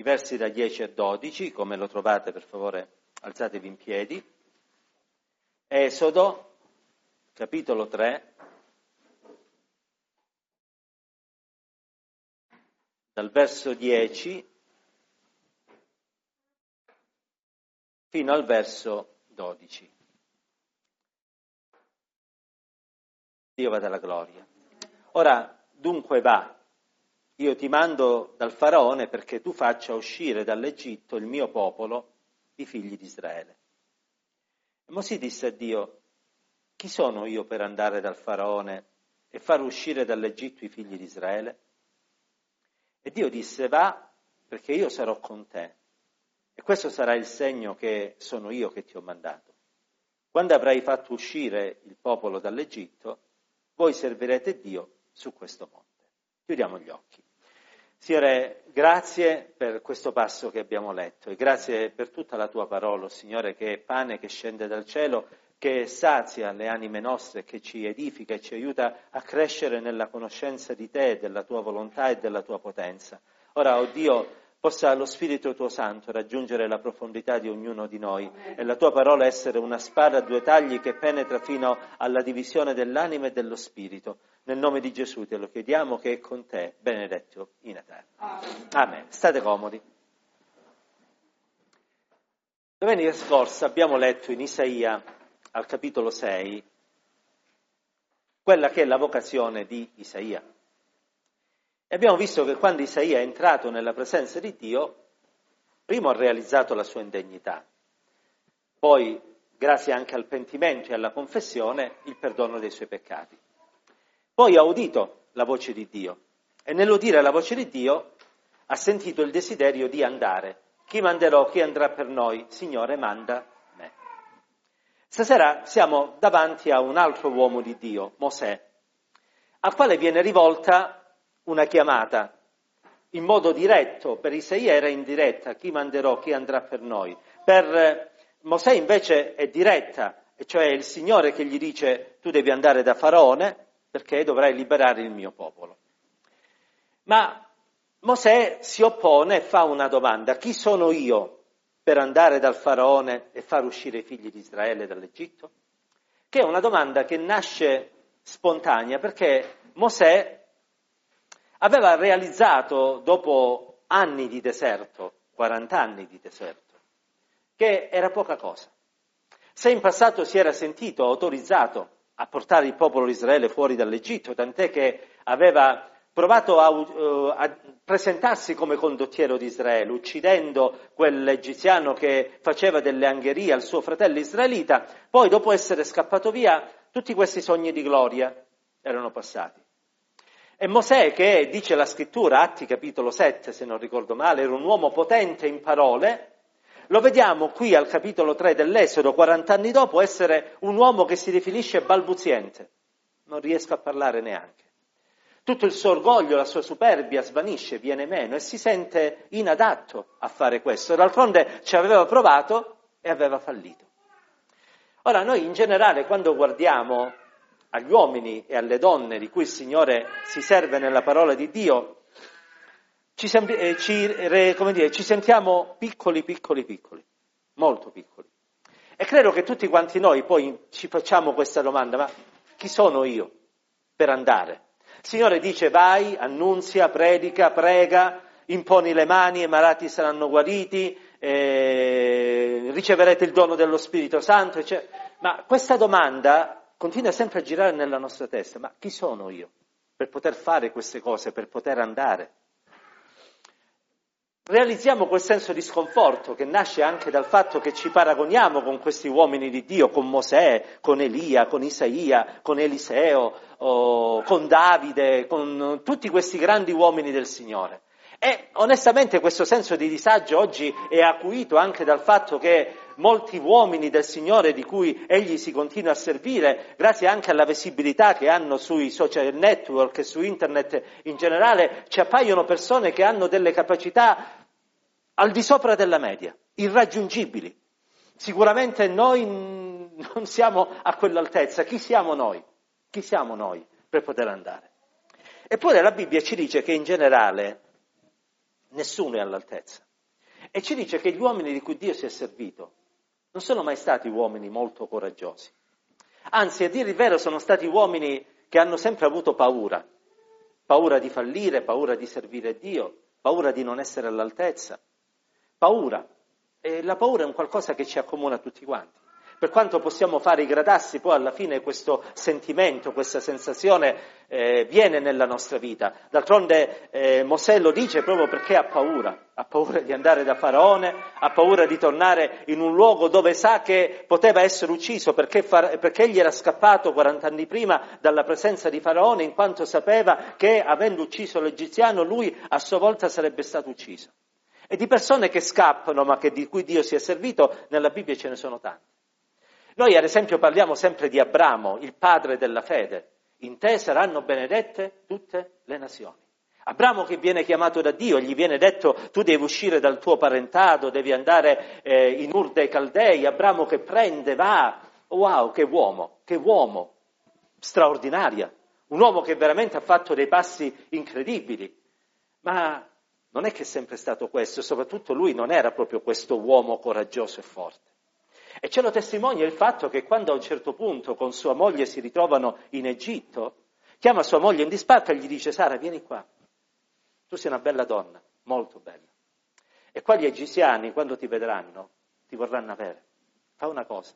i versi da 10 a 12, come lo trovate per favore alzatevi in piedi. Esodo, capitolo 3, dal verso 10 fino al verso 12. Dio vada la gloria. Ora, dunque va, io ti mando dal faraone perché tu faccia uscire dall'Egitto il mio popolo, i figli di Israele. E Mosè disse a Dio, chi sono io per andare dal faraone e far uscire dall'Egitto i figli di Israele? E Dio disse, va perché io sarò con te. E questo sarà il segno che sono io che ti ho mandato. Quando avrai fatto uscire il popolo dall'Egitto, voi servirete Dio su questo monte. Chiudiamo gli occhi. Signore, grazie per questo passo che abbiamo letto e grazie per tutta la tua parola, Signore, che è pane che scende dal cielo, che sazia le anime nostre, che ci edifica e ci aiuta a crescere nella conoscenza di te, della tua volontà e della tua potenza. Ora, oh Dio, possa lo Spirito tuo Santo raggiungere la profondità di ognuno di noi e la tua parola essere una spada a due tagli che penetra fino alla divisione dell'anima e dello Spirito. Nel nome di Gesù te lo chiediamo che è con te, benedetto in eterno. Amen. State comodi. Domenica scorsa abbiamo letto in Isaia al capitolo 6 quella che è la vocazione di Isaia. E abbiamo visto che quando Isaia è entrato nella presenza di Dio, primo ha realizzato la sua indegnità, poi, grazie anche al pentimento e alla confessione, il perdono dei suoi peccati. Poi ha udito la voce di Dio e nell'udire la voce di Dio ha sentito il desiderio di andare. Chi manderò? Chi andrà per noi? Signore, manda me. Stasera siamo davanti a un altro uomo di Dio, Mosè, al quale viene rivolta una chiamata in modo diretto, per Isaia era indiretta, chi manderò, chi andrà per noi. Per eh, Mosè invece è diretta, e cioè il Signore che gli dice tu devi andare da Faraone perché dovrai liberare il mio popolo. Ma Mosè si oppone e fa una domanda, chi sono io per andare dal Faraone e far uscire i figli di Israele dall'Egitto? Che è una domanda che nasce spontanea perché Mosè aveva realizzato dopo anni di deserto, 40 anni di deserto, che era poca cosa. Se in passato si era sentito autorizzato a portare il popolo di Israele fuori dall'Egitto, tant'è che aveva provato a, uh, a, presentarsi come condottiero di Israele, uccidendo quell'egiziano che faceva delle angherie al suo fratello israelita, poi dopo essere scappato via, tutti questi sogni di gloria erano passati. E Mosè, che dice la scrittura, Atti capitolo 7, se non ricordo male, era un uomo potente in parole, lo vediamo qui al capitolo 3 dell'Esodo, 40 anni dopo, essere un uomo che si definisce balbuziente. Non riesco a parlare neanche. Tutto il suo orgoglio, la sua superbia svanisce, viene meno e si sente inadatto a fare questo. D'altronde ci aveva provato e aveva fallito. Ora, noi in generale, quando guardiamo agli uomini e alle donne di cui il Signore si serve nella parola di Dio, ci, eh, ci, dire, ci sentiamo piccoli, piccoli, piccoli, molto piccoli. E credo che tutti quanti noi poi ci facciamo questa domanda, ma chi sono io per andare? Il Signore dice vai, annunzia, predica, prega, imponi le mani, i malati saranno guariti, eh, riceverete il dono dello Spirito Santo. Eccetera. Ma questa domanda continua sempre a girare nella nostra testa, ma chi sono io per poter fare queste cose, per poter andare? Realizziamo quel senso di sconforto che nasce anche dal fatto che ci paragoniamo con questi uomini di Dio, con Mosè, con Elia, con Isaia, con Eliseo, oh, con Davide, con tutti questi grandi uomini del Signore. E onestamente questo senso di disagio oggi è acuito anche dal fatto che molti uomini del Signore di cui egli si continua a servire, grazie anche alla visibilità che hanno sui social network e su internet in generale, ci appaiono persone che hanno delle capacità al di sopra della media, irraggiungibili. Sicuramente noi non siamo a quell'altezza. Chi siamo noi? Chi siamo noi per poter andare? Eppure la Bibbia ci dice che in generale nessuno è all'altezza. E ci dice che gli uomini di cui Dio si è servito non sono mai stati uomini molto coraggiosi. Anzi, a dire il vero, sono stati uomini che hanno sempre avuto paura. Paura di fallire, paura di servire Dio, paura di non essere all'altezza. Paura. E la paura è un qualcosa che ci accomuna tutti quanti. Per quanto possiamo fare i gradassi, poi alla fine questo sentimento, questa sensazione eh, viene nella nostra vita. D'altronde eh, Mosè lo dice proprio perché ha paura, ha paura di andare da Faraone, ha paura di tornare in un luogo dove sa che poteva essere ucciso perché, far, perché egli era scappato 40 anni prima dalla presenza di Faraone in quanto sapeva che avendo ucciso l'egiziano lui a sua volta sarebbe stato ucciso. E di persone che scappano ma che, di cui Dio si è servito, nella Bibbia ce ne sono tante. Noi ad esempio parliamo sempre di Abramo, il padre della fede. In te saranno benedette tutte le nazioni. Abramo che viene chiamato da Dio, gli viene detto tu devi uscire dal tuo parentato, devi andare eh, in Ur dei Caldei, Abramo che prende, va, wow, che uomo, che uomo, straordinaria, un uomo che veramente ha fatto dei passi incredibili, ma non è che è sempre stato questo, soprattutto lui non era proprio questo uomo coraggioso e forte. E ce lo testimonia il fatto che quando a un certo punto con sua moglie si ritrovano in Egitto, chiama sua moglie in disparte e gli dice Sara, vieni qua, tu sei una bella donna, molto bella. E qua gli egiziani, quando ti vedranno, ti vorranno avere. Fa una cosa,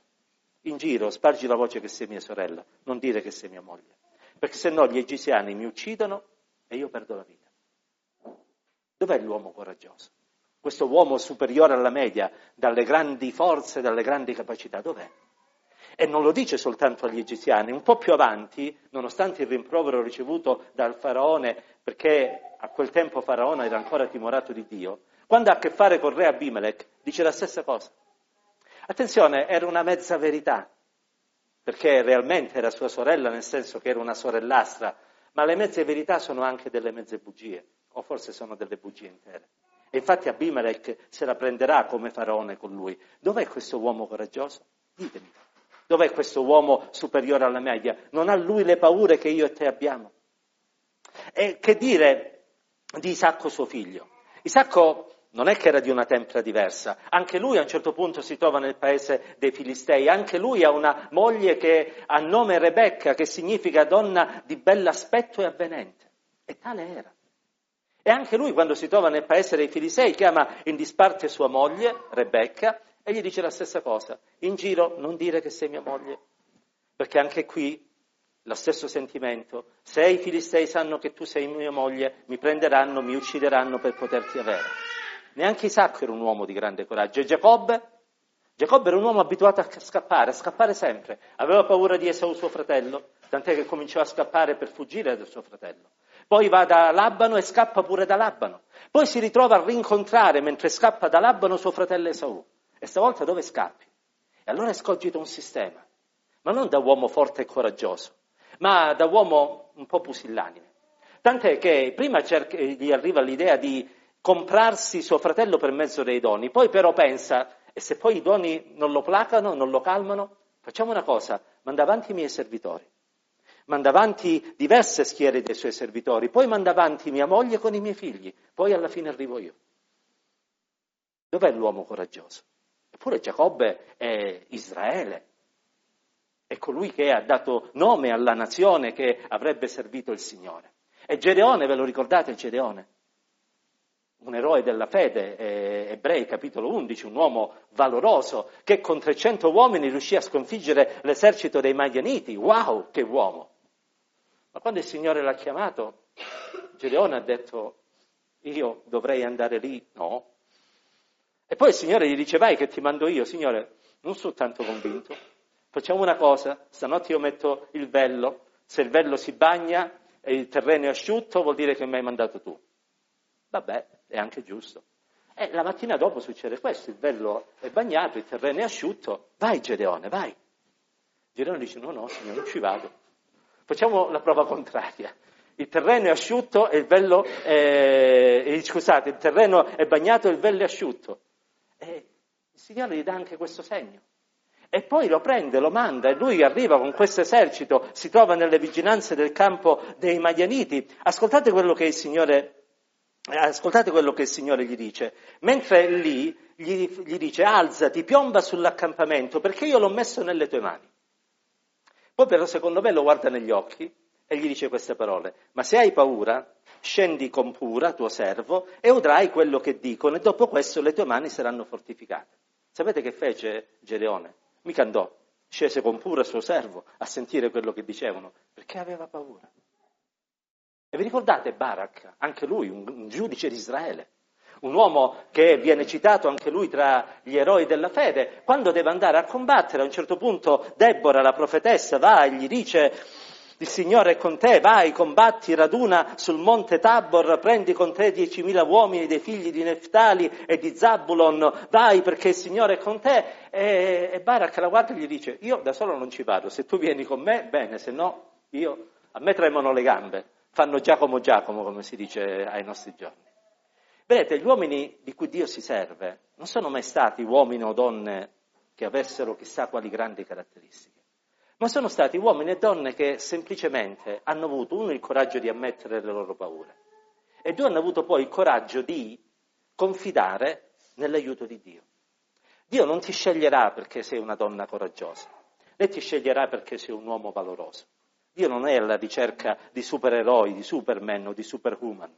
in giro spargi la voce che sei mia sorella, non dire che sei mia moglie, perché se no gli egiziani mi uccidono e io perdo la vita. Dov'è l'uomo coraggioso? questo uomo superiore alla media, dalle grandi forze, dalle grandi capacità, dov'è? E non lo dice soltanto agli egiziani, un po' più avanti, nonostante il rimprovero ricevuto dal faraone, perché a quel tempo faraone era ancora timorato di Dio, quando ha a che fare con re Abimelech, dice la stessa cosa. Attenzione, era una mezza verità, perché realmente era sua sorella, nel senso che era una sorellastra, ma le mezze verità sono anche delle mezze bugie, o forse sono delle bugie intere. E infatti Abimelech se la prenderà come faraone con lui. Dov'è questo uomo coraggioso? Ditemi. Dov'è questo uomo superiore alla media? Non ha lui le paure che io e te abbiamo? E che dire di Isacco suo figlio? Isacco non è che era di una tempra diversa, anche lui a un certo punto si trova nel paese dei Filistei, anche lui ha una moglie che ha nome Rebecca, che significa donna di bell'aspetto e avvenente. E tale era. E anche lui, quando si trova nel paese dei Filisei, chiama in disparte sua moglie, Rebecca, e gli dice la stessa cosa. In giro non dire che sei mia moglie, perché anche qui lo stesso sentimento. Se i Filistei sanno che tu sei mia moglie, mi prenderanno, mi uccideranno per poterti avere. Neanche Isacco era un uomo di grande coraggio. E Giacobbe? Giacobbe era un uomo abituato a scappare, a scappare sempre. Aveva paura di Esau suo fratello, tant'è che cominciò a scappare per fuggire dal suo fratello. Poi va da Labano e scappa pure da Labano. Poi si ritrova a rincontrare mentre scappa da Labano suo fratello Esaù. E stavolta dove scappi? E allora escogita un sistema, ma non da uomo forte e coraggioso, ma da uomo un po' pusillanime. Tant'è che prima cerca, gli arriva l'idea di comprarsi suo fratello per mezzo dei doni, poi però pensa, e se poi i doni non lo placano, non lo calmano, facciamo una cosa, manda avanti i miei servitori manda avanti diverse schiere dei suoi servitori, poi manda avanti mia moglie con i miei figli, poi alla fine arrivo io. Dov'è l'uomo coraggioso? Eppure Giacobbe è Israele, è colui che ha dato nome alla nazione che avrebbe servito il Signore. E Gedeone, ve lo ricordate Gedeone? Un eroe della fede, eh, ebrei capitolo 11, un uomo valoroso che con 300 uomini riuscì a sconfiggere l'esercito dei Madianiti. Wow, che uomo! Ma quando il Signore l'ha chiamato, Gedeone ha detto, io dovrei andare lì? No. E poi il Signore gli dice, vai che ti mando io. Signore, non sono tanto convinto. Facciamo una cosa, stanotte io metto il vello, se il vello si bagna e il terreno è asciutto vuol dire che mi hai mandato tu. Vabbè, è anche giusto. E la mattina dopo succede questo, il vello è bagnato, il terreno è asciutto, vai Gedeone, vai. Gedeone dice no, no, signore, non ci vado. Facciamo la prova contraria. Il terreno è asciutto e il vello è, scusate, il terreno è bagnato e il vello è asciutto. E il Signore gli dà anche questo segno. E poi lo prende, lo manda e lui arriva con questo esercito, si trova nelle vicinanze del campo dei Madianiti. Ascoltate quello che il Signore Ascoltate quello che il Signore gli dice. Mentre lì gli, gli dice alzati, piomba sull'accampamento perché io l'ho messo nelle tue mani. Poi però secondo me lo guarda negli occhi e gli dice queste parole. Ma se hai paura, scendi con Pura, tuo servo, e udrai quello che dicono e dopo questo le tue mani saranno fortificate. Sapete che fece Gedeone? Mica andò, scese con Pura, suo servo, a sentire quello che dicevano, perché aveva paura. E vi ricordate Barak, anche lui, un, un giudice di Israele, un uomo che viene citato anche lui tra gli eroi della fede, quando deve andare a combattere, a un certo punto Deborah, la profetessa, va e gli dice il Signore è con te, vai, combatti, raduna sul monte Tabor, prendi con te diecimila uomini dei figli di Neftali e di Zabulon, vai perché il Signore è con te. E, e Barak la guarda e gli dice, io da solo non ci vado, se tu vieni con me, bene, se no, io, a me tremano le gambe fanno Giacomo Giacomo, come si dice ai nostri giorni. Vedete, gli uomini di cui Dio si serve non sono mai stati uomini o donne che avessero chissà quali grandi caratteristiche, ma sono stati uomini e donne che semplicemente hanno avuto, uno, il coraggio di ammettere le loro paure e due, hanno avuto poi il coraggio di confidare nell'aiuto di Dio. Dio non ti sceglierà perché sei una donna coraggiosa, né ti sceglierà perché sei un uomo valoroso. Dio non è alla ricerca di supereroi, di superman o di superhuman.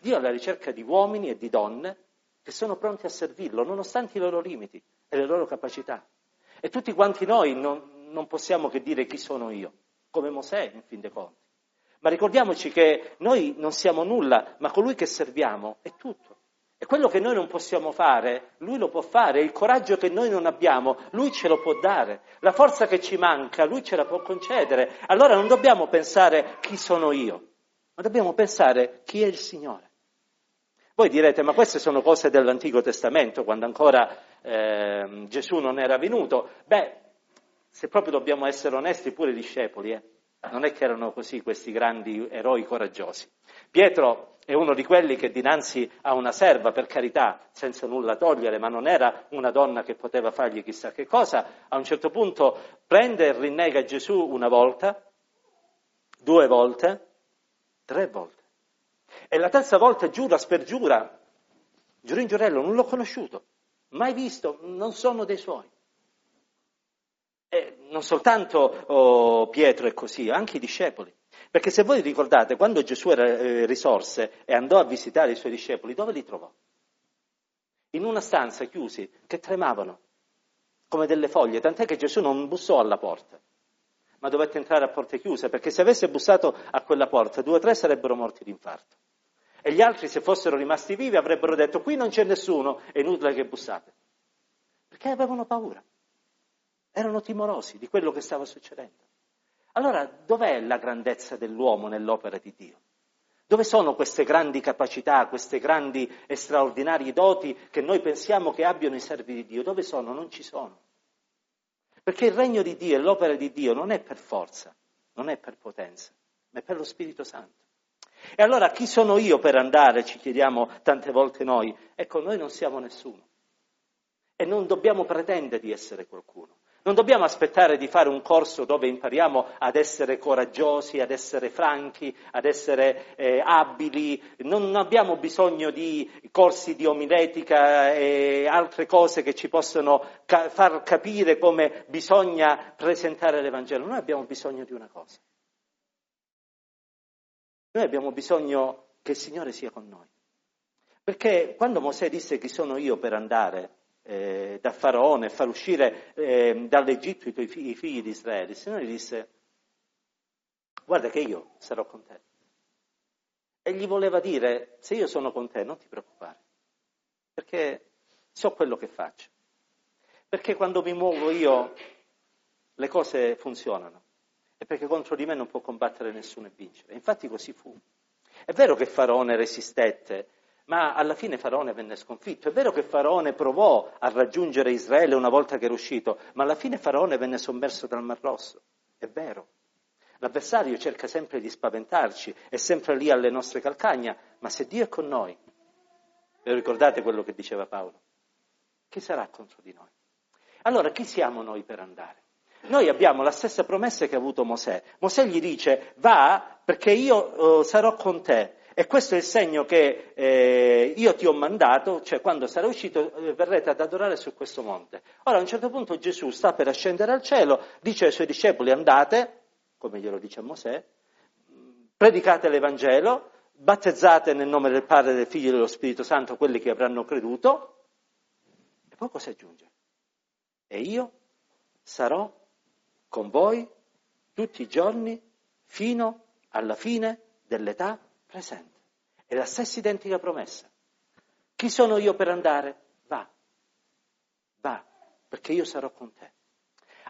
Dio è alla ricerca di uomini e di donne che sono pronti a servirlo, nonostante i loro limiti e le loro capacità. E tutti quanti noi non, non possiamo che dire chi sono io, come Mosè, in fin dei conti. Ma ricordiamoci che noi non siamo nulla, ma colui che serviamo è tutto. E quello che noi non possiamo fare, lui lo può fare, il coraggio che noi non abbiamo, lui ce lo può dare, la forza che ci manca, lui ce la può concedere. Allora non dobbiamo pensare chi sono io, ma dobbiamo pensare chi è il Signore. Voi direte, ma queste sono cose dell'Antico Testamento, quando ancora eh, Gesù non era venuto. Beh, se proprio dobbiamo essere onesti, pure i discepoli, eh, non è che erano così questi grandi eroi coraggiosi. Pietro è uno di quelli che dinanzi a una serva, per carità, senza nulla togliere, ma non era una donna che poteva fargli chissà che cosa, a un certo punto prende e rinnega Gesù una volta, due volte, tre volte. E la terza volta giura, spergiura, giuro in giurello, non l'ho conosciuto, mai visto, non sono dei suoi. E non soltanto oh, Pietro è così, anche i discepoli. Perché se voi ricordate, quando Gesù era eh, risorse e andò a visitare i suoi discepoli, dove li trovò? In una stanza chiusi, che tremavano, come delle foglie, tant'è che Gesù non bussò alla porta, ma dovette entrare a porte chiuse, perché se avesse bussato a quella porta, due o tre sarebbero morti di infarto. E gli altri, se fossero rimasti vivi, avrebbero detto, qui non c'è nessuno, è inutile che bussate. Perché avevano paura, erano timorosi di quello che stava succedendo. Allora dov'è la grandezza dell'uomo nell'opera di Dio? Dove sono queste grandi capacità, queste grandi e straordinarie doti che noi pensiamo che abbiano i servi di Dio? Dove sono? Non ci sono. Perché il regno di Dio e l'opera di Dio non è per forza, non è per potenza, ma è per lo Spirito Santo. E allora chi sono io per andare, ci chiediamo tante volte noi? Ecco, noi non siamo nessuno. E non dobbiamo pretendere di essere qualcuno. Non dobbiamo aspettare di fare un corso dove impariamo ad essere coraggiosi, ad essere franchi, ad essere eh, abili, non abbiamo bisogno di corsi di omiletica e altre cose che ci possono ca- far capire come bisogna presentare l'Evangelo. Noi abbiamo bisogno di una cosa. Noi abbiamo bisogno che il Signore sia con noi. Perché quando Mosè disse chi sono io per andare eh, da Faraone, far uscire eh, dall'Egitto i, tuoi figli, i figli di Israele, il Signore disse, guarda che io sarò con te. E gli voleva dire, se io sono con te, non ti preoccupare, perché so quello che faccio. Perché quando mi muovo io le cose funzionano e perché contro di me non può combattere nessuno e vincere. Infatti così fu. È vero che Faraone resistette ma alla fine Faraone venne sconfitto. È vero che Faraone provò a raggiungere Israele una volta che era uscito, ma alla fine Faraone venne sommerso dal Mar Rosso. È vero. L'avversario cerca sempre di spaventarci, è sempre lì alle nostre calcagna, ma se Dio è con noi, ve lo ricordate quello che diceva Paolo? Chi sarà contro di noi? Allora chi siamo noi per andare? Noi abbiamo la stessa promessa che ha avuto Mosè. Mosè gli dice va perché io uh, sarò con te e questo è il segno che eh, io ti ho mandato, cioè quando sarai uscito eh, verrete ad adorare su questo monte. Ora a un certo punto Gesù sta per ascendere al cielo, dice ai suoi discepoli andate, come glielo dice a Mosè, predicate l'Evangelo, battezzate nel nome del Padre, del Figlio e dello Spirito Santo quelli che avranno creduto, e poi cosa aggiunge? E io sarò con voi tutti i giorni fino alla fine dell'età presente. È la stessa identica promessa. Chi sono io per andare? Va, va, perché io sarò con te.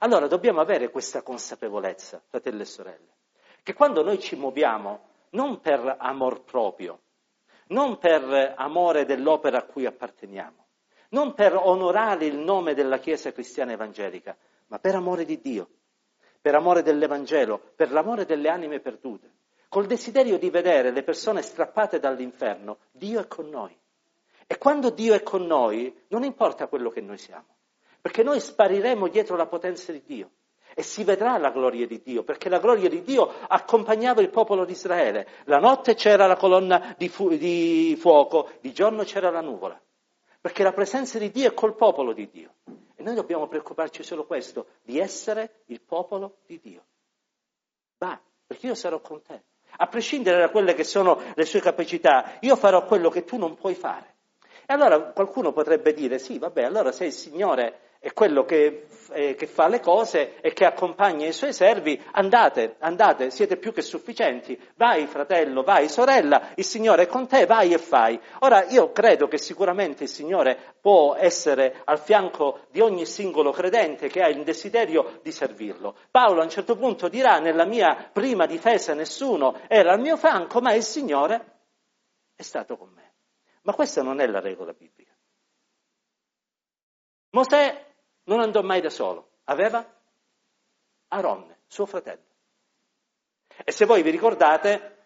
Allora dobbiamo avere questa consapevolezza, fratelli e sorelle, che quando noi ci muoviamo non per amor proprio, non per amore dell'opera a cui apparteniamo, non per onorare il nome della Chiesa cristiana evangelica, ma per amore di Dio, per amore dell'Evangelo, per l'amore delle anime perdute, col desiderio di vedere le persone strappate dall'inferno, Dio è con noi. E quando Dio è con noi, non importa quello che noi siamo, perché noi spariremo dietro la potenza di Dio e si vedrà la gloria di Dio, perché la gloria di Dio accompagnava il popolo di Israele. La notte c'era la colonna di, fu- di fuoco, di giorno c'era la nuvola, perché la presenza di Dio è col popolo di Dio. E noi dobbiamo preoccuparci solo questo, di essere il popolo di Dio. Va, perché io sarò con te. A prescindere da quelle che sono le sue capacità, io farò quello che tu non puoi fare. E allora qualcuno potrebbe dire, sì, vabbè, allora se il Signore è quello che, eh, che, fa le cose e che accompagna i suoi servi, andate, andate, siete più che sufficienti, vai fratello, vai sorella, il Signore è con te, vai e fai. Ora io credo che sicuramente il Signore può essere al fianco di ogni singolo credente che ha il desiderio di servirlo. Paolo a un certo punto dirà, nella mia prima difesa nessuno era al mio fianco, ma il Signore è stato con me. Ma questa non è la regola biblica. Mosè non andò mai da solo, aveva Aronne, suo fratello. E se voi vi ricordate,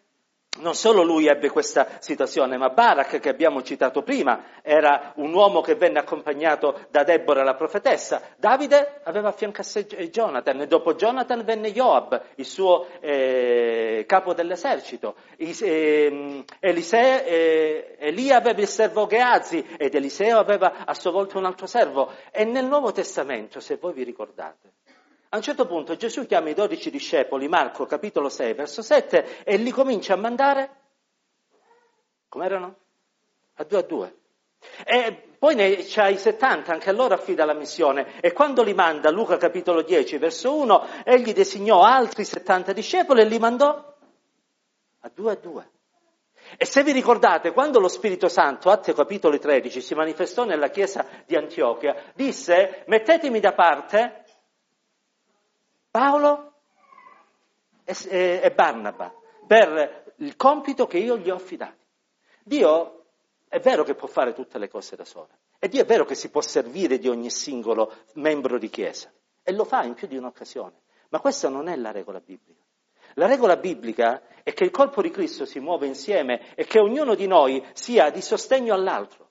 non solo lui ebbe questa situazione, ma Barak, che abbiamo citato prima, era un uomo che venne accompagnato da Deborah, la profetessa. Davide aveva a fianco a sé Jonathan, e dopo Jonathan venne Joab, il suo eh, capo dell'esercito. Eh, Eliseo, eh, Elia aveva il servo Geazi ed Eliseo aveva a sua volta un altro servo. E nel Nuovo Testamento, se voi vi ricordate, a un certo punto Gesù chiama i dodici discepoli, Marco capitolo 6, verso 7, e li comincia a mandare, come erano? A due a due. E poi ne c'ha i 70, anche a loro affida la missione. E quando li manda, Luca capitolo 10, verso 1, egli designò altri 70 discepoli e li mandò a due a due. E se vi ricordate, quando lo Spirito Santo, Atti capitolo 13, si manifestò nella chiesa di Antiochia, disse, mettetemi da parte Paolo e, Barnaba per il compito che io gli ho affidato. Dio è vero che può fare tutte le cose da sola e Dio è vero che si può servire di ogni singolo membro di chiesa e lo fa in più di un'occasione, ma questa non è la regola biblica. La regola biblica è che il corpo di Cristo si muove insieme e che ognuno di noi sia di sostegno all'altro.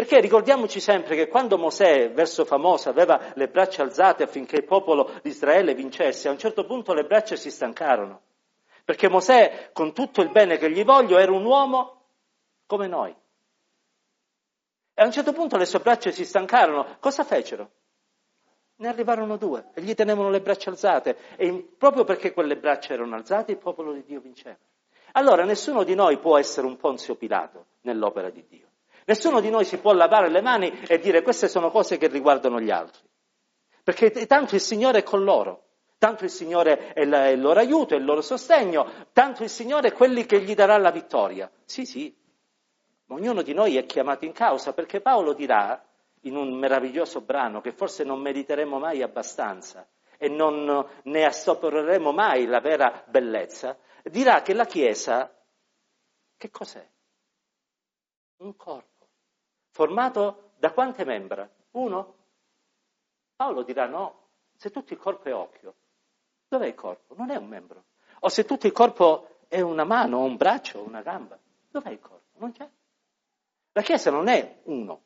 Perché ricordiamoci sempre che quando Mosè, verso famoso, aveva le braccia alzate affinché il popolo di Israele vincesse, a un certo punto le braccia si stancarono. Perché Mosè, con tutto il bene che gli voglio, era un uomo come noi. E a un certo punto le sue braccia si stancarono. Cosa fecero? Ne arrivarono due e gli tenevano le braccia alzate. E proprio perché quelle braccia erano alzate, il popolo di Dio vinceva. Allora nessuno di noi può essere un Ponzio Pilato nell'opera di Dio. Nessuno di noi si può lavare le mani e dire queste sono cose che riguardano gli altri. Perché tanto il Signore è con loro, tanto il Signore è il loro aiuto, è il loro sostegno, tanto il Signore è quelli che gli darà la vittoria. Sì, sì, ognuno di noi è chiamato in causa perché Paolo dirà in un meraviglioso brano che forse non mediteremo mai abbastanza e non ne assopereremo mai la vera bellezza, dirà che la Chiesa che cos'è? Un corpo formato da quante membra? Uno? Paolo dirà no, se tutto il corpo è occhio, dov'è il corpo? Non è un membro. O se tutto il corpo è una mano, un braccio, una gamba, dov'è il corpo? Non c'è. La Chiesa non è uno,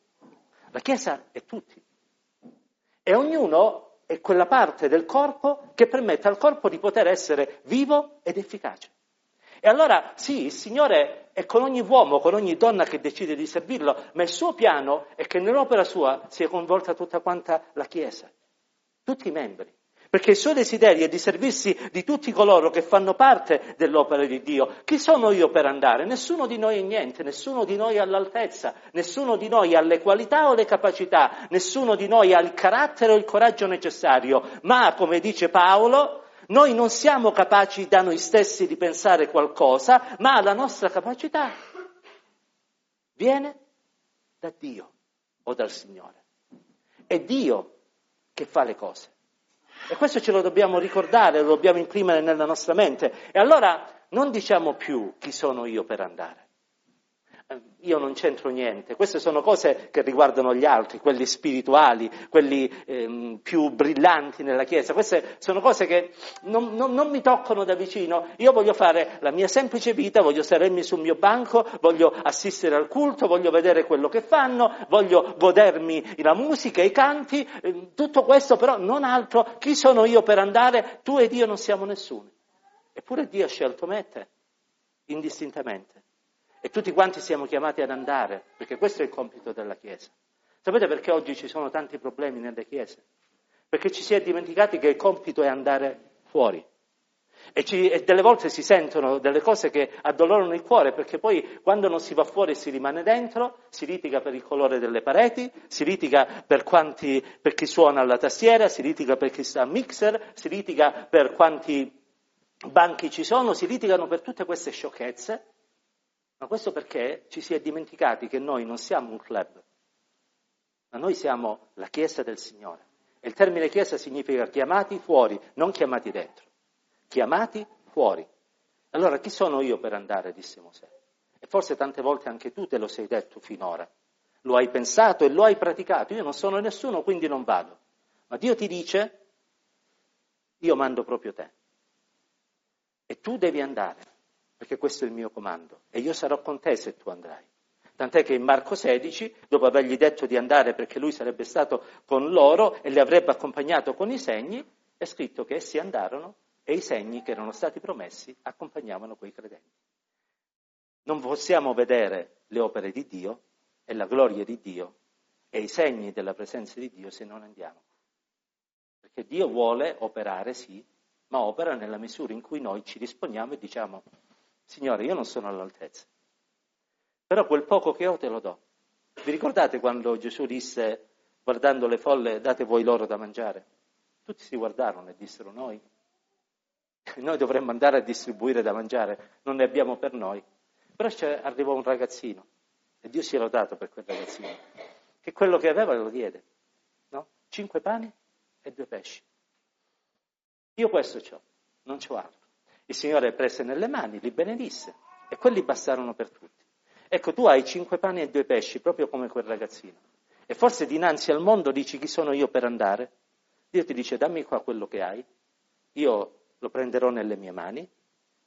la Chiesa è tutti. E ognuno è quella parte del corpo che permette al corpo di poter essere vivo ed efficace. E allora sì, il Signore è con ogni uomo, con ogni donna che decide di servirlo, ma il suo piano è che nell'opera sua sia coinvolta tutta quanta la Chiesa, tutti i membri. Perché il suo desiderio è di servirsi di tutti coloro che fanno parte dell'opera di Dio. Chi sono io per andare? Nessuno di noi è niente, nessuno di noi ha l'altezza, nessuno di noi ha le qualità o le capacità, nessuno di noi ha il carattere o il coraggio necessario. Ma, come dice Paolo, noi non siamo capaci da noi stessi di pensare qualcosa, ma la nostra capacità viene da Dio o dal Signore. È Dio che fa le cose. E questo ce lo dobbiamo ricordare, lo dobbiamo imprimere nella nostra mente. E allora non diciamo più chi sono io per andare. Eh, io non c'entro niente. Queste sono cose che riguardano gli altri, quelli spirituali, quelli ehm, più brillanti nella Chiesa. Queste sono cose che non, non, non, mi toccano da vicino. Io voglio fare la mia semplice vita, voglio sedermi sul mio banco, voglio assistere al culto, voglio vedere quello che fanno, voglio godermi la musica, i canti, eh, tutto questo però non altro. Chi sono io per andare? Tu ed io non siamo nessuno. Eppure Dio ha scelto me te, indistintamente. E tutti quanti siamo chiamati ad andare, perché questo è il compito della Chiesa. Sapete perché oggi ci sono tanti problemi nelle Chiese? Perché ci si è dimenticati che il compito è andare fuori. E, ci, e, delle volte si sentono delle cose che addolorano il cuore, perché poi quando non si va fuori si rimane dentro, si litiga per il colore delle pareti, si litiga per, quanti, per chi suona alla tastiera, si litiga per chi sta a mixer, si litiga per quanti banchi ci sono, si litigano per tutte queste sciocchezze, ma questo perché ci si è dimenticati che noi non siamo un club, ma noi siamo la Chiesa del Signore. E il termine Chiesa significa chiamati fuori, non chiamati dentro. Chiamati fuori. Allora chi sono io per andare, disse Mosè. E forse tante volte anche tu te lo sei detto finora. Lo hai pensato e lo hai praticato. Io non sono nessuno, quindi non vado. Ma Dio ti dice, io mando proprio te. E tu devi andare perché questo è il mio comando, e io sarò con te se tu andrai. Tant'è che in Marco 16, dopo avergli detto di andare perché lui sarebbe stato con loro e li avrebbe accompagnato con i segni, è scritto che essi andarono e i segni che erano stati promessi accompagnavano quei credenti. Non possiamo vedere le opere di Dio e la gloria di Dio e i segni della presenza di Dio se non andiamo. Perché Dio vuole operare, sì, ma opera nella misura in cui noi ci disponiamo e diciamo Signore, io non sono all'altezza, però quel poco che ho te lo do. Vi ricordate quando Gesù disse, guardando le folle, date voi loro da mangiare? Tutti si guardarono e dissero noi. Noi dovremmo andare a distribuire da mangiare, non ne abbiamo per noi. Però arrivò un ragazzino e Dio si è lodato per quel ragazzino, che quello che aveva lo diede. No? Cinque pani e due pesci. Io questo ho, non c'ho altro. Il Signore prese nelle mani, li benedisse e quelli bastarono per tutti. Ecco, tu hai cinque pani e due pesci, proprio come quel ragazzino. E forse dinanzi al mondo dici chi sono io per andare? Dio ti dice dammi qua quello che hai, io lo prenderò nelle mie mani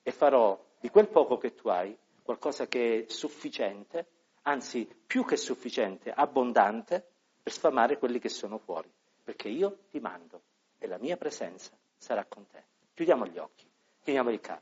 e farò di quel poco che tu hai qualcosa che è sufficiente, anzi più che sufficiente, abbondante, per sfamare quelli che sono fuori. Perché io ti mando e la mia presenza sarà con te. Chiudiamo gli occhi. in america.